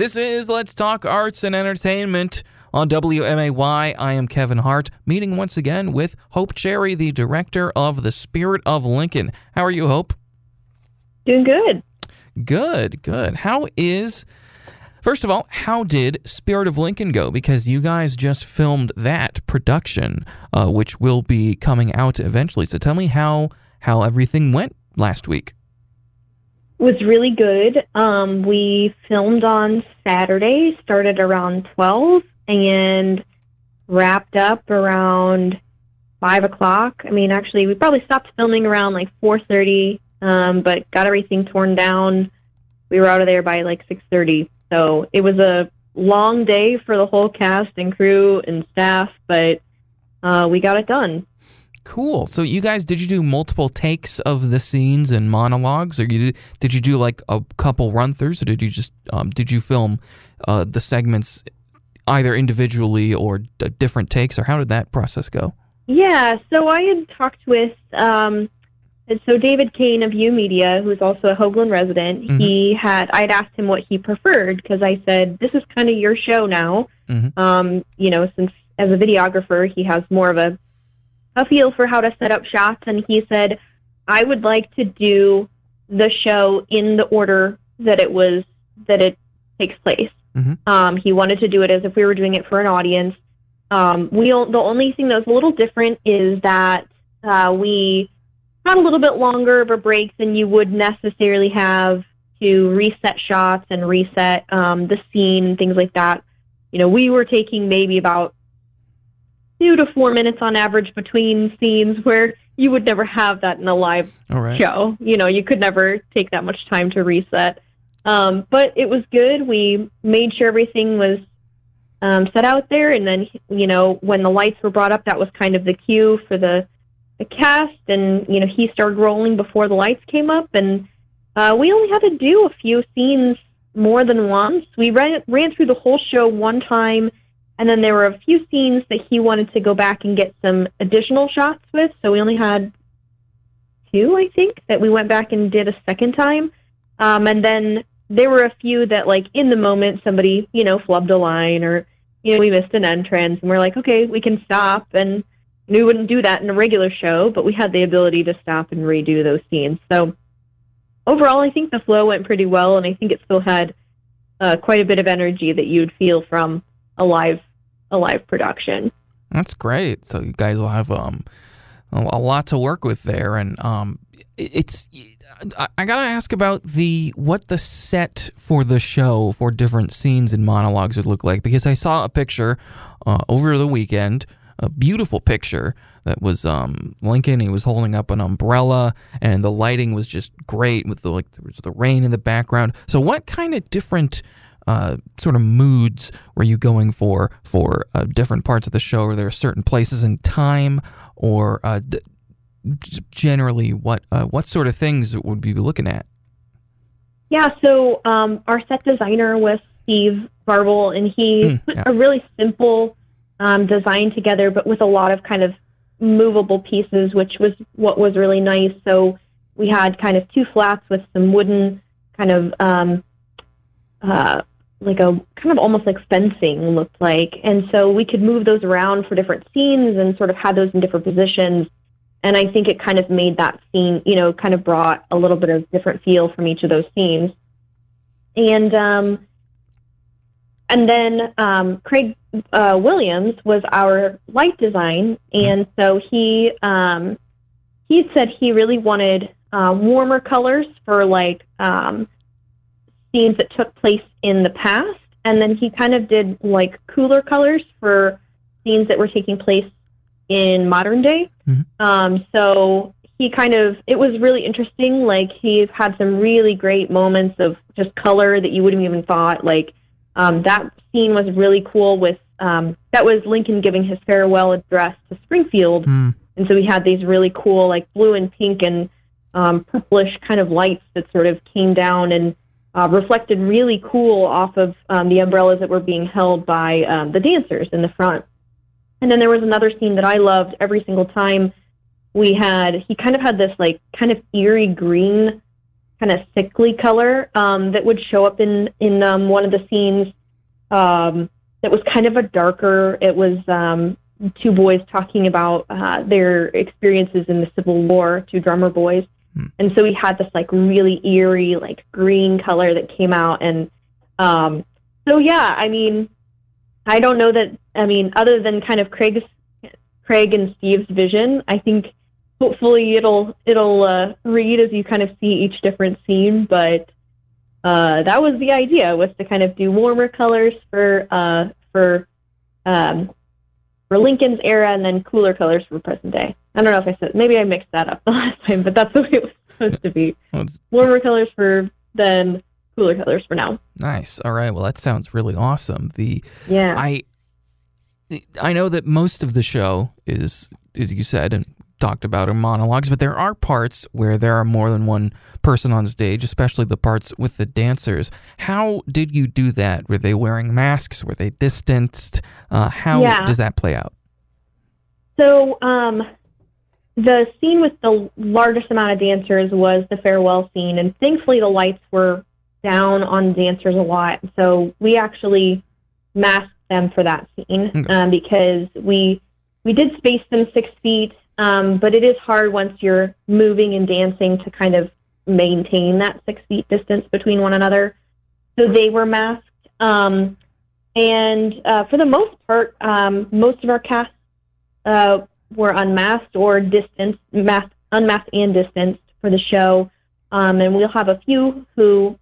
This is Let's Talk Arts and Entertainment on WMAY. I am Kevin Hart, meeting once again with Hope Cherry, the director of The Spirit of Lincoln. How are you, Hope? Doing good. Good, good. How is, first of all, how did Spirit of Lincoln go? Because you guys just filmed that production, uh, which will be coming out eventually. So tell me how how everything went last week. Was really good. Um, we filmed on Saturday, started around 12, and wrapped up around 5 o'clock. I mean, actually, we probably stopped filming around like 4.30, um, but got everything torn down. We were out of there by like 6.30. So it was a long day for the whole cast and crew and staff, but uh, we got it done. Cool. So you guys, did you do multiple takes of the scenes and monologues, or you did, did you do like a couple run throughs, or did you just um, did you film uh, the segments either individually or d- different takes, or how did that process go? Yeah, so I had talked with um, so David Kane of U Media, who's also a Hoogland resident. Mhm. He had I'd asked him what he preferred because I said this is kind of your show now. Mhm. Um, you know, since as a videographer, he has more of a a feel for how to set up shots, and he said I would like to do the show in the order that it was that it takes place. Mhm. Um, he wanted to do it as if we were doing it for an audience. Um, we the only thing that was a little different is that uh, we had a little bit longer of a break than you would necessarily have to reset shots and reset um, the scene and things like that. You know, we were taking maybe about two to four minutes on average between scenes where you would never have that in a live right. show. You know, you could never take that much time to reset. Um, but it was good. We made sure everything was um, set out there, and then you know when the lights were brought up, that was kind of the cue for the the cast, and you know he started rolling before the lights came up, and uh, we only had to do a few scenes more than once. We ran ran through the whole show one time, and then there were a few scenes that he wanted to go back and get some additional shots with, so we only had two, I think, that we went back and did a second time. Um, and then there were a few that, like, in the moment, somebody, you know, flubbed a line or, you know, we missed an entrance. And we're like, okay, we can stop. And we wouldn't do that in a regular show, but we had the ability to stop and redo those scenes. So overall, I think the flow went pretty well. And I think it still had uh, quite a bit of energy that you'd feel from a live, a live production. That's great. So you guys will have um a lot to work with there, and um it's I, I gotta ask about the what the set for the show for different scenes and monologues would look like because I saw a picture uh, over the weekend, a beautiful picture that was um Lincoln. He was holding up an umbrella, and the lighting was just great with the like there was the rain in the background. So what kind of different uh, sort of moods were you going for for uh, different parts of the show? Are there certain places in time, or uh, d- generally what uh, what sort of things would we be looking at? Yeah, so um, our set designer was Steve Barble, and he Hmm, put yeah. a really simple um, design together, but with a lot of kind of movable pieces, which was what was really nice. So we had kind of two flats with some wooden kind of um, uh, like a kind of almost like fencing looked like, and so we could move those around for different scenes and sort of had those in different positions. And I think it kind of made that scene, you know, kind of brought a little bit of different feel from each of those scenes. And um, and then um, Craig uh, Williams was our light design, and so he um, he said he really wanted uh, warmer colors for like um, scenes that took place in the past, and then he kind of did like cooler colors for scenes that were taking place in modern day. Mhm. Um, so he kind of it was really interesting. Like he's had some really great moments of just color that you wouldn't even thought. Like um, that scene was really cool. With um, that was Lincoln giving his farewell address to Springfield, Hmm. and so we had these really cool like blue and pink and um, purplish kind of lights that sort of came down and uh, reflected really cool off of um, the umbrellas that were being held by um, the dancers in the front. And then there was another scene that I loved every single time we had, he kind of had this like kind of eerie green kind of sickly color um, that would show up in in um, one of the scenes. Um, that was kind of a darker. It was um, two boys talking about uh, their experiences in the Civil War, two drummer boys, hmm. and so we had this like really eerie, like green color that came out, and um, so yeah, I mean, I don't know that. I mean, other than kind of Craig's, Craig and Steve's vision, I think hopefully it'll it'll uh, read as you kind of see each different scene. But uh, that was the idea was to kind of do warmer colors for uh, for um, for Lincoln's era, and then cooler colors for present day. I don't know if I said maybe I mixed that up the last time, but that's the way it was supposed to be. Warmer colors for then cooler colors for now. Nice. All right. Well, that sounds really awesome. The yeah, I I know that most of the show is, as you said, and talked about are monologues, but there are parts where there are more than one person on stage, especially the parts with the dancers. How did you do that? Were they wearing masks? Were they distanced? Uh, how yeah. does that play out? So, um, the scene with the largest amount of dancers was the farewell scene, and thankfully the lights were down on dancers a lot. So we actually masked them for that scene okay. um, because we we did space them six feet, um, but it is hard once you're moving and dancing to kind of maintain that six feet distance between one another. So they were masked, um, and uh, for the most part, um, most of our cast uh, were unmasked or distanced, masked, unmasked and distanced for the show. Um, and we'll have a few who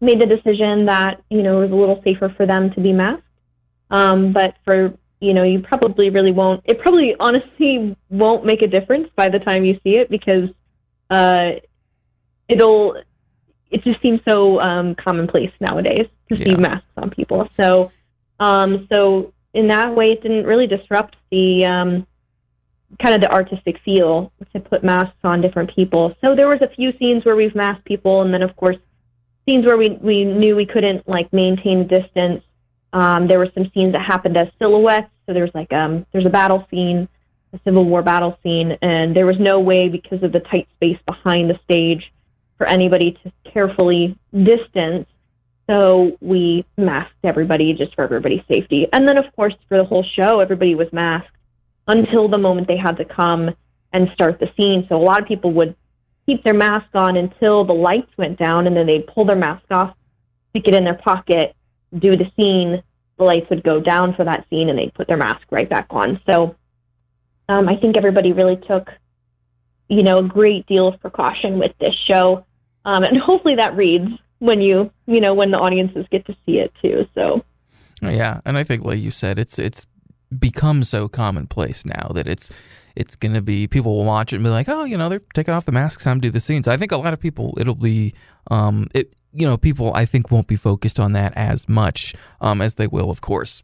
made the decision that you know it was a little safer for them to be masked. Um, but for you know, you probably really won't. It probably honestly won't make a difference by the time you see it because uh, it'll. It just seems so um, commonplace nowadays to yeah. see masks on people. So, um, so in that way, it didn't really disrupt the um, kind of the artistic feel to put masks on different people. So there was a few scenes where we've masked people, and then of course scenes where we we knew we couldn't like maintain distance. Um, there were some scenes that happened as silhouettes. So there's like um, there's a battle scene, a Civil War battle scene, and there was no way because of the tight space behind the stage for anybody to carefully distance. So we masked everybody just for everybody's safety. And then, of course, for the whole show, everybody was masked until the moment they had to come and start the scene. So a lot of people would keep their mask on until the lights went down, and then they'd pull their mask off, stick it in their pocket, do the scene. The lights would go down for that scene, and they'd put their mask right back on. So um, I think everybody really took, you know, a great deal of precaution with this show, um, and hopefully that reads when you, you know, when the audiences get to see it too. So. Yeah, and I think, like you said, it's it's become so commonplace now that it's it's going to be people will watch it and be like, oh, you know, they're taking off the masks time to do the scenes. I think a lot of people it'll be um it you know people I think won't be focused on that as much um as they will, of course.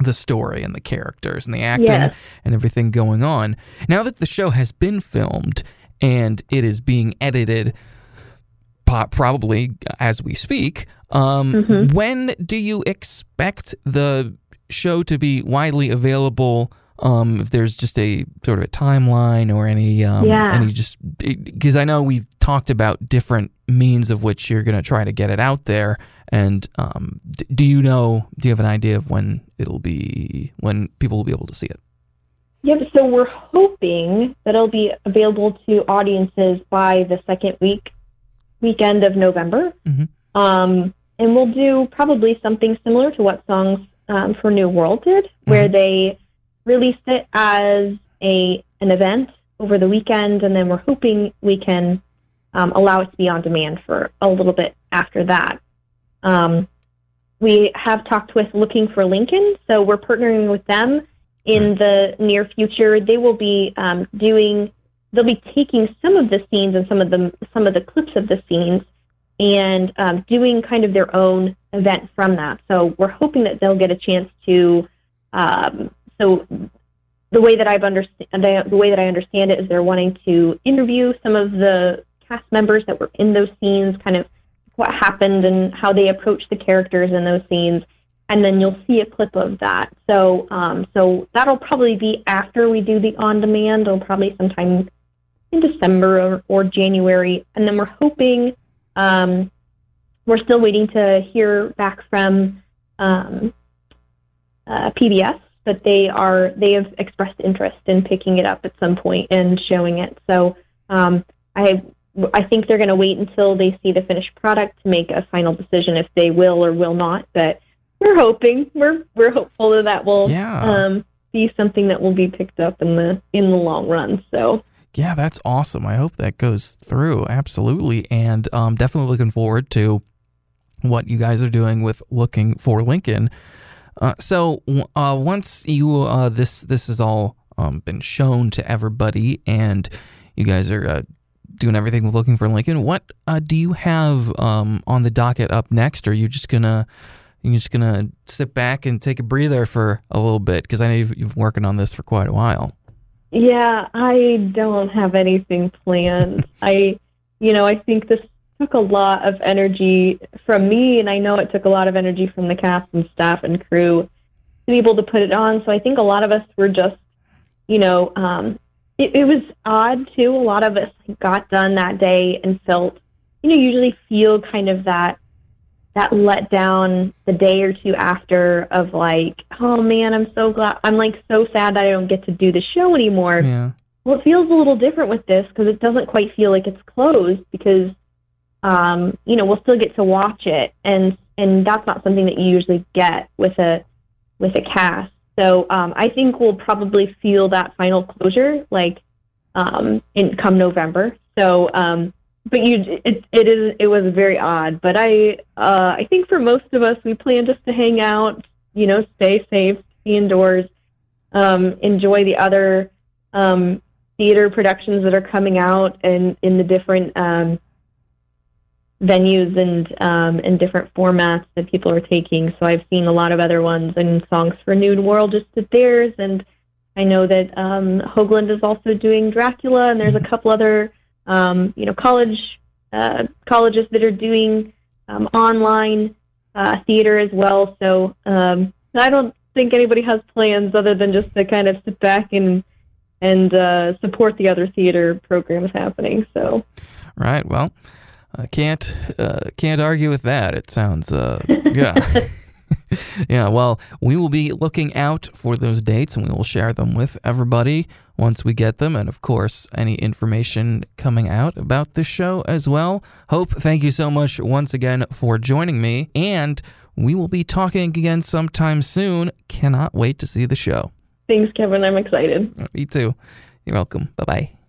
The story and the characters and the acting yeah. and everything going on. Now that the show has been filmed and it is being edited, probably as we speak. Um, mm-hmm. When do you expect the show to be widely available? um, if there's just a sort of a timeline or any um, yeah. any just because I know we've talked about different means of which you're going to try to get it out there. And um, d- do you know? Do you have an idea of when it'll be when people will be able to see it? Yep. So we're hoping that it'll be available to audiences by the second week weekend of November. Mm-hmm. Um, and we'll do probably something similar to what Songs um, for New World did, where mm-hmm. they released it as a an event over the weekend, and then we're hoping we can um, allow it to be on demand for a little bit after that. Um, we have talked with Looking for Lincoln, so we're partnering with them in the near future. They will be um, doing, they'll be taking some of the scenes and some of the some of the clips of the scenes and um, doing kind of their own event from that. So we're hoping that they'll get a chance to um, so the way that I've understand the way that I understand it is they're wanting to interview some of the cast members that were in those scenes, kind of what happened and how they approached the characters in those scenes, and then you'll see a clip of that. So um, so that'll probably be after we do the on demand. It'll probably sometime in December or, or January, and then we're hoping um, we're still waiting to hear back from um, uh, PBS, but they are they have expressed interest in picking it up at some point and showing it. So um, I I think they're going to wait until they see the finished product to make a final decision if they will or will not. But we're hoping we're we're hopeful that that will Yeah. um, be something that will be picked up in the in the long run. So Yeah, that's awesome. I hope that goes through. Absolutely. And um, definitely looking forward to what you guys are doing with looking for Lincoln. Uh, so uh, once you uh, this this has all um, been shown to everybody, and you guys are uh, doing everything with looking for Lincoln, what uh, do you have um, on the docket up next? Or are you just gonna you're just gonna sit back and take a breather for a little bit? Because I know you've, you've been working on this for quite a while. Yeah, I don't have anything planned. I, you know, I think this took a lot of energy from me, and I know it took a lot of energy from the cast and staff and crew to be able to put it on. So I think a lot of us were just, you know, um, it, it was odd too. A lot of us got done that day and felt, you know, usually feel kind of that that let down the day or two after of like, oh man, I'm so glad. I'm like so sad that I don't get to do the show anymore. Yeah. Well, it feels a little different with this because it doesn't quite feel like it's closed because, um, you know, we'll still get to watch it, and and that's not something that you usually get with a with a cast. So um, I think we'll probably feel that final closure like um, in come November. So, um, but you, it it is it was very odd, but I uh, I think for most of us we plan just to hang out, you know, stay safe, be indoors, um, enjoy the other um, theater productions that are coming out and in the different um, venues and um, and different formats that people are taking. So I've seen a lot of other ones, and Songs for New World just did theirs, and I know that um, Hoogland is also doing Dracula, and there's a couple other um, you know college uh, colleges that are doing um, online uh, theater as well. So um, I don't think anybody has plans other than just to kind of sit back and and uh, support the other theater programs happening. So Right. Well, I can't uh, can't argue with that. It sounds uh, yeah. yeah, well, we will be looking out for those dates and we will share them with everybody once we get them. And of course, any information coming out about this show as well. Hope, thank you so much once again for joining me. And we will be talking again sometime soon. Cannot wait to see the show. thanks, Kevin. I'm excited. Uh, me too. You're welcome. Bye bye.